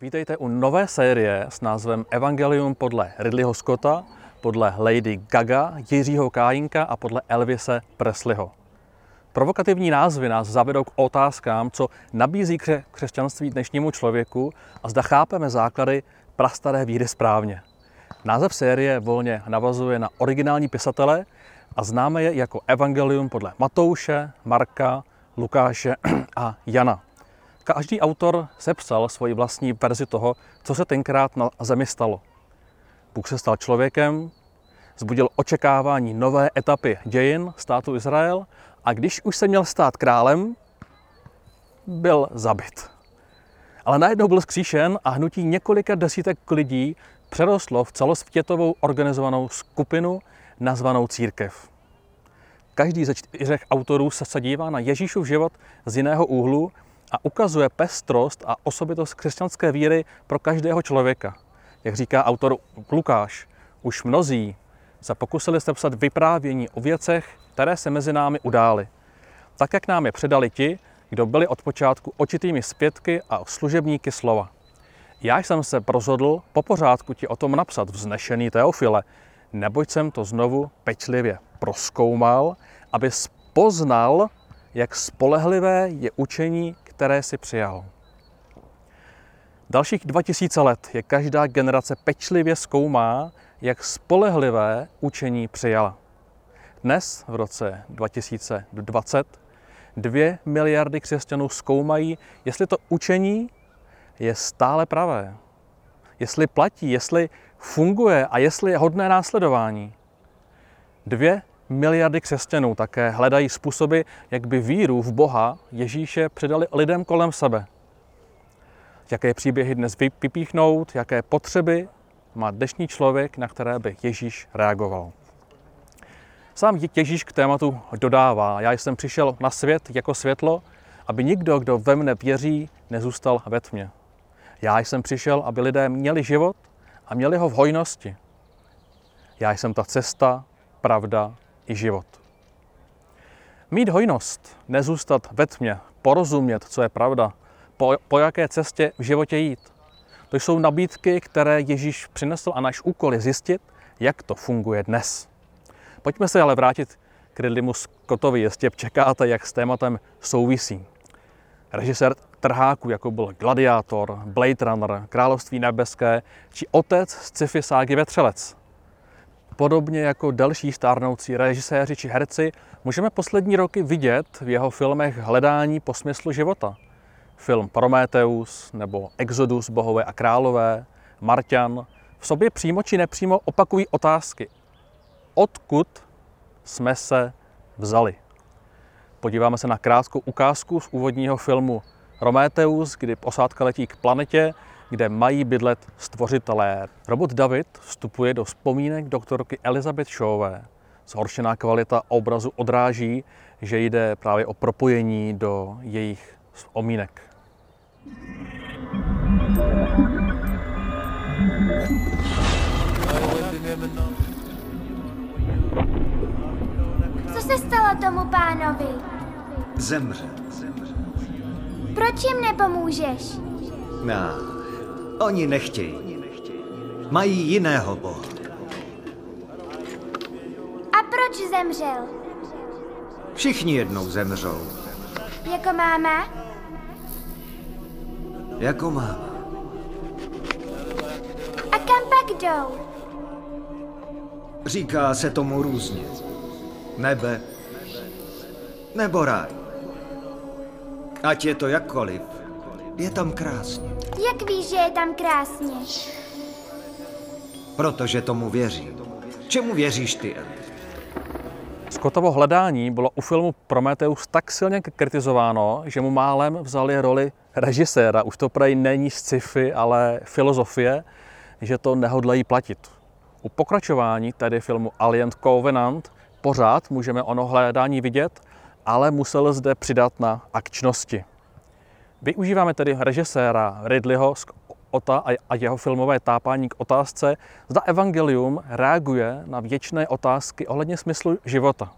Vítejte u nové série s názvem Evangelium podle Ridleyho Scotta, podle Lady Gaga, Jiřího Kájinka a podle Elvise Presleyho. Provokativní názvy nás zavedou k otázkám, co nabízí kře- křesťanství dnešnímu člověku a zda chápeme základy prastaré víry správně. Název série volně navazuje na originální pisatele a známe je jako Evangelium podle Matouše, Marka, Lukáše a Jana. Každý autor sepsal svoji vlastní verzi toho, co se tenkrát na zemi stalo. Bůh se stal člověkem, zbudil očekávání nové etapy dějin státu Izrael a když už se měl stát králem, byl zabit. Ale najednou byl zkříšen a hnutí několika desítek lidí přerostlo v celosvětovou organizovanou skupinu nazvanou církev. Každý ze čtyřech autorů se dívá na Ježíšův život z jiného úhlu a ukazuje pestrost a osobitost křesťanské víry pro každého člověka. Jak říká autor Lukáš, už mnozí se pokusili sepsat vyprávění o věcech, které se mezi námi udály. Tak, jak nám je předali ti, kdo byli od počátku očitými zpětky a služebníky slova. Já jsem se rozhodl po pořádku ti o tom napsat vznešený Teofile, neboť jsem to znovu pečlivě proskoumal, aby poznal, jak spolehlivé je učení, které si přijal. Dalších 2000 let je každá generace pečlivě zkoumá, jak spolehlivé učení přijala. Dnes, v roce 2020, dvě miliardy křesťanů zkoumají, jestli to učení je stále pravé, jestli platí, jestli funguje a jestli je hodné následování. Dvě miliardy křesťanů také hledají způsoby, jak by víru v Boha Ježíše předali lidem kolem sebe. Jaké příběhy dnes vypíchnout, jaké potřeby má dnešní člověk, na které by Ježíš reagoval. Sám Ježíš k tématu dodává, já jsem přišel na svět jako světlo, aby nikdo, kdo ve mne věří, nezůstal ve tmě. Já jsem přišel, aby lidé měli život a měli ho v hojnosti. Já jsem ta cesta, pravda i život. Mít hojnost, nezůstat ve tmě, porozumět, co je pravda, po, po jaké cestě v životě jít. To jsou nabídky, které Ježíš přinesl a náš úkol je zjistit, jak to funguje dnes. Pojďme se ale vrátit k Ridleymu Scottovi, jestli čekáte, jak s tématem souvisí. Režisér trháků, jako byl Gladiátor, Blade Runner, Království nebeské, či otec z sci-fi ságy Vetřelec. Podobně jako další stárnoucí režiséři či herci, můžeme poslední roky vidět v jeho filmech hledání po smyslu života. Film Prometheus nebo Exodus bohové a králové, Marťan, v sobě přímo či nepřímo opakují otázky. Odkud jsme se vzali? Podíváme se na krátkou ukázku z úvodního filmu Prometheus, kdy posádka letí k planetě, kde mají bydlet stvořitelé. Robot David vstupuje do vzpomínek doktorky Elizabeth Shawové. Zhoršená kvalita obrazu odráží, že jde právě o propojení do jejich vzpomínek. Co se stalo tomu pánovi? Zemře. Proč jim nepomůžeš? No, oni nechtějí. Mají jiného boha. A proč zemřel? Všichni jednou zemřou. Jako máma? Jako máma. A kam pak jdou? Říká se tomu různě. Nebe nebo ráj. Ať je to jakkoliv, je tam krásně. Jak víš, že je tam krásně? Protože tomu věřím. Čemu věříš ty, Eli? Scottovo hledání bylo u filmu Prometheus tak silně kritizováno, že mu málem vzali roli režiséra. Už to prej není sci-fi, ale filozofie, že to nehodlají platit. U pokračování, tedy filmu Alien Covenant, pořád můžeme ono hledání vidět, ale musel zde přidat na akčnosti. Využíváme tedy režiséra Ridleyho Ota a jeho filmové tápání k otázce, zda evangelium reaguje na věčné otázky ohledně smyslu života.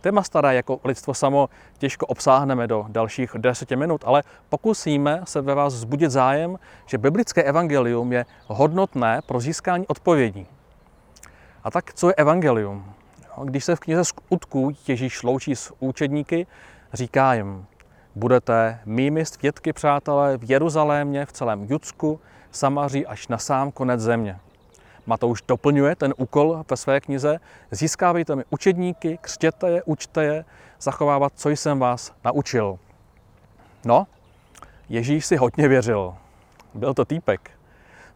Téma staré jako lidstvo samo těžko obsáhneme do dalších deseti minut, ale pokusíme se ve vás vzbudit zájem, že biblické evangelium je hodnotné pro získání odpovědí. A tak co je evangelium? Když se v knize skutků Ježíš loučí s účedníky, říká jim, budete mými svědky, přátelé, v Jeruzalémě, v celém Judsku, Samaří až na sám konec země. Matouš doplňuje ten úkol ve své knize. Získávejte mi učedníky, křtěte je, učte je, zachovávat, co jsem vás naučil. No, Ježíš si hodně věřil. Byl to týpek.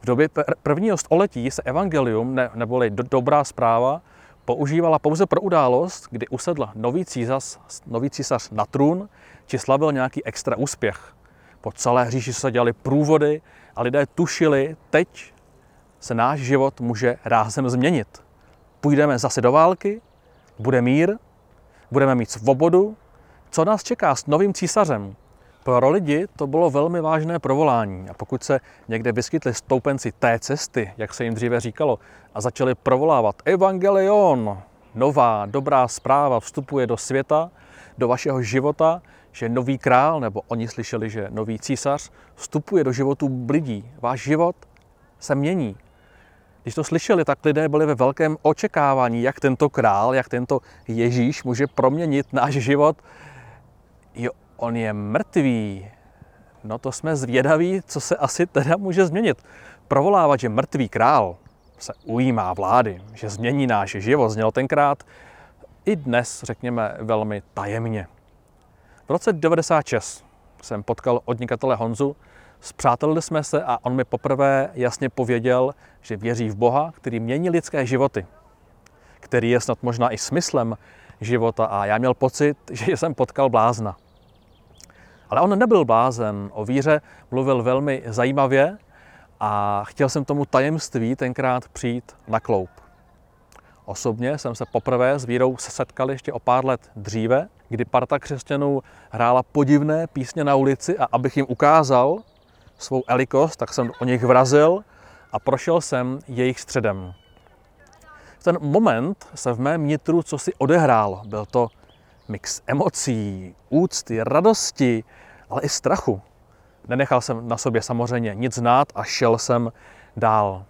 V době prvního století se evangelium, ne, neboli do, dobrá zpráva, používala pouze pro událost, kdy usedl nový císař, nový císař na trůn, či slavil nějaký extra úspěch. Po celé říši se dělali průvody a lidé tušili, teď se náš život může rázem změnit. Půjdeme zase do války, bude mír, budeme mít svobodu. Co nás čeká s novým císařem? Pro lidi to bylo velmi vážné provolání a pokud se někde vyskytli stoupenci té cesty, jak se jim dříve říkalo, a začali provolávat Evangelion, nová, dobrá zpráva vstupuje do světa, do vašeho života, že nový král, nebo oni slyšeli, že nový císař vstupuje do životu lidí. Váš život se mění. Když to slyšeli, tak lidé byli ve velkém očekávání, jak tento král, jak tento Ježíš může proměnit náš život. Jo, on je mrtvý. No to jsme zvědaví, co se asi teda může změnit. Provolávat, že mrtvý král se ujímá vlády, že změní náš život, zněl tenkrát i dnes, řekněme, velmi tajemně. V roce 96 jsem potkal odnikatele Honzu, Zpřátelili jsme se a on mi poprvé jasně pověděl, že věří v Boha, který mění lidské životy, který je snad možná i smyslem života a já měl pocit, že jsem potkal blázna. Ale on nebyl blázen, o víře mluvil velmi zajímavě a chtěl jsem tomu tajemství tenkrát přijít na kloup. Osobně jsem se poprvé s vírou setkal ještě o pár let dříve, kdy parta křesťanů hrála podivné písně na ulici a abych jim ukázal, svou elikost, tak jsem o nich vrazil a prošel jsem jejich středem. V ten moment se v mém nitru co si odehrálo. Byl to mix emocí, úcty, radosti, ale i strachu. Nenechal jsem na sobě samozřejmě nic znát a šel jsem dál.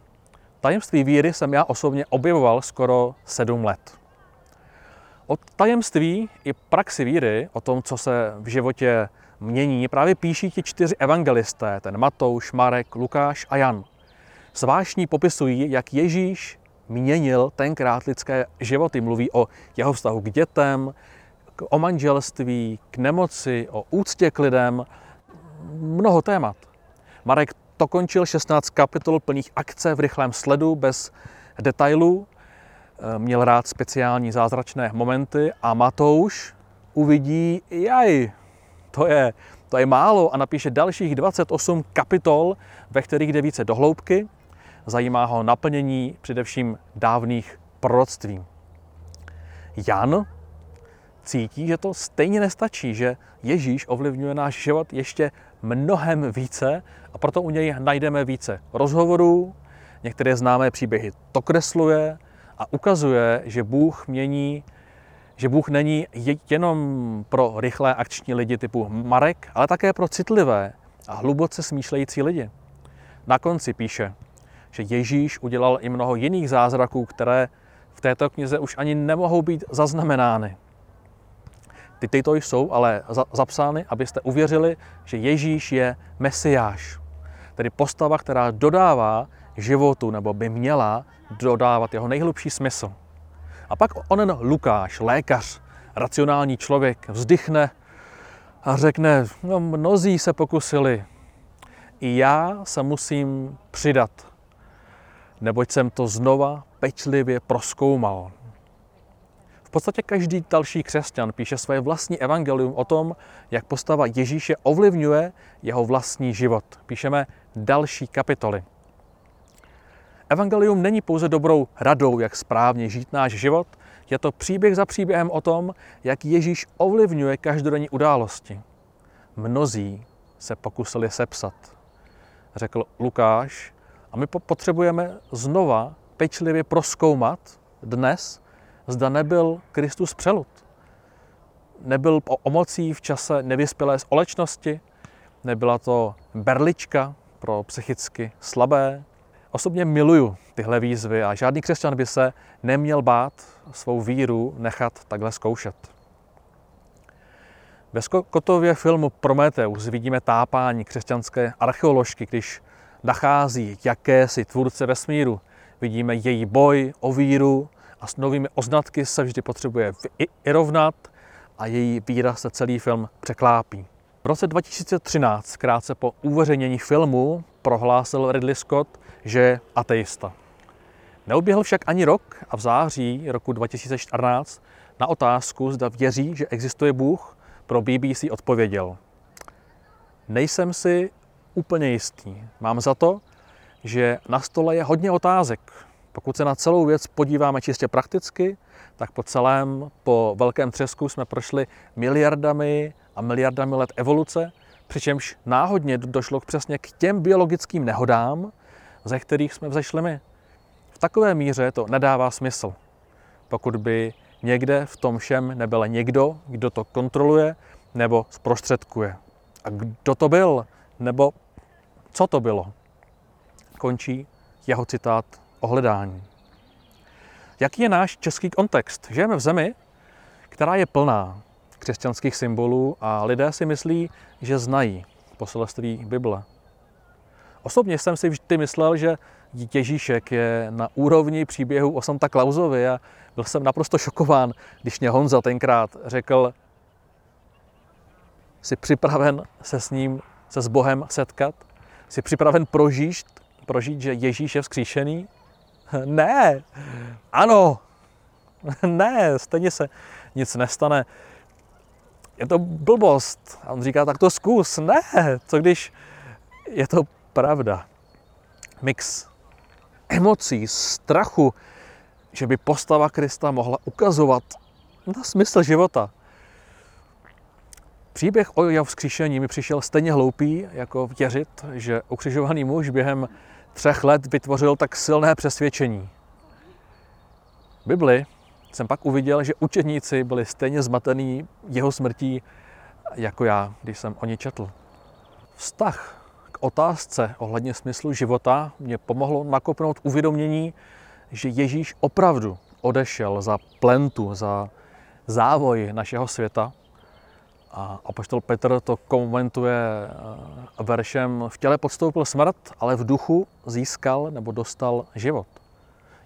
Tajemství víry jsem já osobně objevoval skoro sedm let. O tajemství i praxi víry, o tom, co se v životě mění právě píší ti čtyři evangelisté, ten Matouš, Marek, Lukáš a Jan. Svášní popisují, jak Ježíš měnil tenkrát lidské životy. Mluví o jeho vztahu k dětem, o manželství, k nemoci, o úctě k lidem, mnoho témat. Marek to končil 16 kapitol plných akce v rychlém sledu, bez detailů. Měl rád speciální zázračné momenty a Matouš uvidí, jaj, to je, to je málo a napíše dalších 28 kapitol, ve kterých jde více do hloubky. Zajímá ho naplnění především dávných proroctví. Jan cítí, že to stejně nestačí, že Ježíš ovlivňuje náš život ještě mnohem více a proto u něj najdeme více rozhovorů, některé známé příběhy to kresluje a ukazuje, že Bůh mění že Bůh není jenom pro rychlé akční lidi typu Marek, ale také pro citlivé a hluboce smýšlející lidi. Na konci píše, že Ježíš udělal i mnoho jiných zázraků, které v této knize už ani nemohou být zaznamenány. Ty tyto jsou ale zapsány, abyste uvěřili, že Ježíš je Mesiáš, tedy postava, která dodává životu, nebo by měla dodávat jeho nejhlubší smysl. A pak onen Lukáš, lékař, racionální člověk, vzdychne a řekne, no mnozí se pokusili, i já se musím přidat, neboť jsem to znova pečlivě proskoumal. Podstatě každý další křesťan píše své vlastní evangelium o tom, jak postava Ježíše ovlivňuje jeho vlastní život. Píšeme další kapitoly. Evangelium není pouze dobrou radou, jak správně žít náš život, je to příběh za příběhem o tom, jak Ježíš ovlivňuje každodenní události. Mnozí se pokusili sepsat, řekl Lukáš, a my potřebujeme znova pečlivě proskoumat dnes, zda nebyl Kristus přelut. nebyl omocí v čase nevyspělé společnosti, nebyla to berlička pro psychicky slabé. Osobně miluju tyhle výzvy a žádný křesťan by se neměl bát svou víru nechat takhle zkoušet. Ve Skotově filmu Prometeus vidíme tápání křesťanské archeoložky, když nachází jakési tvůrce vesmíru. Vidíme její boj o víru a s novými oznatky se vždy potřebuje vyrovnat a její víra se celý film překlápí. V roce 2013, krátce po uveřejnění filmu, prohlásil Ridley Scott, že je ateista. Neuběhl však ani rok a v září roku 2014 na otázku, zda věří, že existuje Bůh, pro BBC odpověděl. Nejsem si úplně jistý. Mám za to, že na stole je hodně otázek. Pokud se na celou věc podíváme čistě prakticky, tak po celém, po velkém třesku jsme prošli miliardami a miliardami let evoluce, přičemž náhodně došlo přesně k těm biologickým nehodám, ze kterých jsme vzešli my. V takové míře to nedává smysl. Pokud by někde v tom všem nebyl někdo, kdo to kontroluje nebo zprostředkuje. A kdo to byl? Nebo co to bylo? Končí jeho citát o hledání. Jaký je náš český kontext? Žijeme v zemi, která je plná křesťanských symbolů a lidé si myslí, že znají poselství Bible. Osobně jsem si vždy myslel, že Ježíšek je na úrovni příběhu o Santa Clausovi a byl jsem naprosto šokován, když mě Honza tenkrát řekl, jsi připraven se s ním, se s Bohem setkat? Jsi připraven prožít, prožít, že Ježíš je vzkříšený? Ne, ano, ne, stejně se nic nestane. Je to blbost. A on říká, tak to zkus. Ne, co když je to pravda. Mix emocí, strachu, že by postava Krista mohla ukazovat na smysl života. Příběh o jeho vzkříšení mi přišel stejně hloupý, jako věřit, že ukřižovaný muž během třech let vytvořil tak silné přesvědčení. V Bibli jsem pak uviděl, že učedníci byli stejně zmatení jeho smrtí jako já, když jsem o ní četl. Vztah k otázce ohledně smyslu života mě pomohlo nakopnout uvědomění, že Ježíš opravdu odešel za plentu, za závoj našeho světa. A apoštol Petr to komentuje eh, veršem v těle podstoupil smrt, ale v duchu získal nebo dostal život.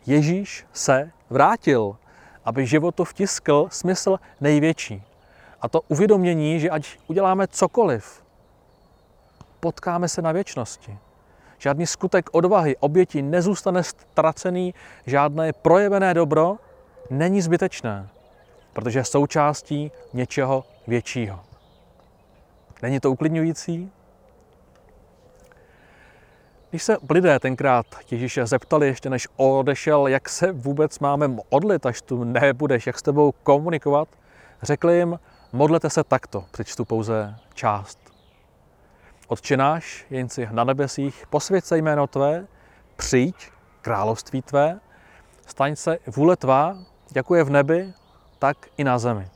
Ježíš se vrátil, aby životu vtiskl smysl největší. A to uvědomění, že ať uděláme cokoliv, potkáme se na věčnosti. Žádný skutek odvahy, oběti nezůstane ztracený, žádné projevené dobro není zbytečné, protože je součástí něčeho většího. Není to uklidňující? Když se lidé tenkrát Ježíše zeptali, ještě než odešel, jak se vůbec máme odlit, až tu nebudeš, jak s tebou komunikovat, řekli jim, modlete se takto, přečtu pouze část. Otčenáš, jenci na nebesích, posvěď se jméno Tvé, přijď království Tvé, staň se vůle Tvá, jako je v nebi, tak i na zemi.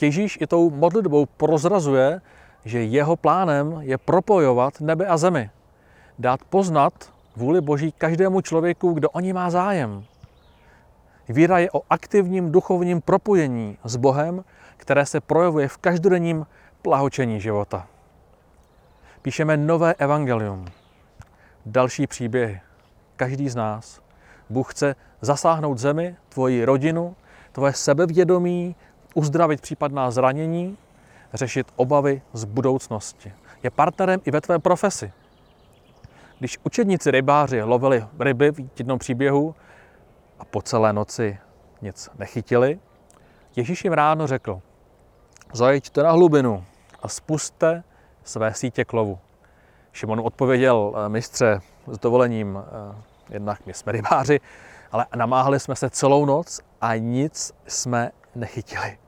Ježíš i tou modlitbou prozrazuje, že jeho plánem je propojovat nebe a zemi. Dát poznat vůli Boží každému člověku, kdo o ní má zájem. Víra je o aktivním duchovním propojení s Bohem, které se projevuje v každodenním plahočení života. Píšeme nové evangelium, další příběhy. Každý z nás. Bůh chce zasáhnout zemi, tvoji rodinu, tvoje sebevědomí, uzdravit případná zranění, řešit obavy z budoucnosti. Je partnerem i ve tvé profesi. Když učedníci rybáři lovili ryby v jednom příběhu a po celé noci nic nechytili, Ježíš jim ráno řekl, zajďte na hlubinu a spuste své sítě klovu. Šimon odpověděl, mistře, s dovolením, eh, jednak my jsme rybáři, ale namáhali jsme se celou noc a nic jsme nechytili.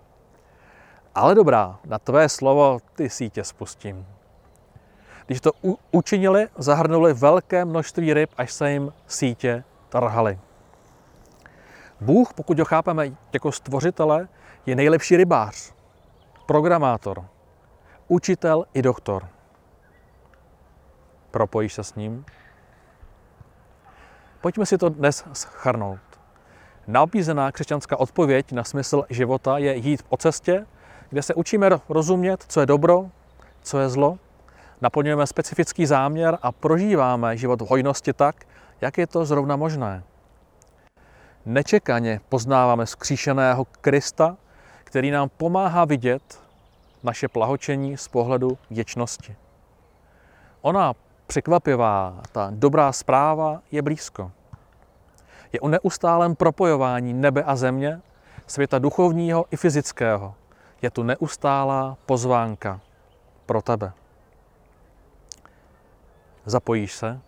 Ale dobrá, na tvé slovo ty sítě spustím. Když to u- učinili, zahrnuli velké množství ryb, až se jim sítě trhaly. Bůh, pokud ho chápeme jako stvořitele, je nejlepší rybář. programátor, učitel i doktor. Propojíš se s ním? Pojďme si to dnes schrnout. Nabízená křesťanská odpověď na smysl života je jít po cestě, kde se učíme rozumět, co je dobro, co je zlo, naplňujeme specifický záměr a prožíváme život v hojnosti tak, jak je to zrovna možné. Nečekaně poznáváme skříšeného Krista, který nám pomáhá vidět naše plahočení z pohledu věčnosti. Ona překvapivá, ta dobrá zpráva je blízko. Je o neustálém propojování nebe a země, světa duchovního i fyzického. Je tu neustálá pozvánka pro tebe. Zapojíš se?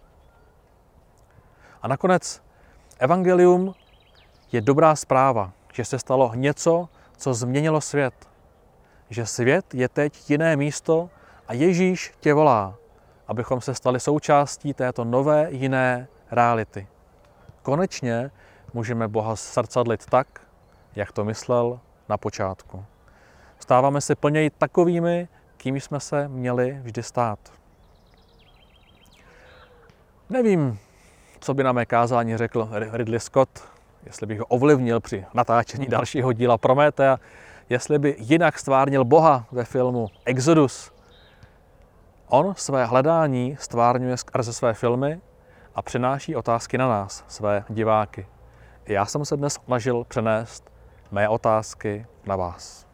A nakonec evangelium je dobrá zpráva, že se stalo něco, co změnilo svět. Že svět je teď jiné místo a Ježíš tě volá, abychom se stali součástí této nové, jiné reality. Konečně můžeme Boha srdcadlit tak, jak to myslel na počátku. Stáváme se plněji takovými, kým jsme se měli vždy stát. Nevím, co by na mé kázání řekl Ridley Scott, jestli bych ho ovlivnil při natáčení dalšího díla Prometea, jestli by jinak stvárnil Boha ve filmu Exodus. On své hledání stvárňuje skrze své filmy a přináší otázky na nás, své diváky. Já jsem se dnes snažil přenést mé otázky na vás.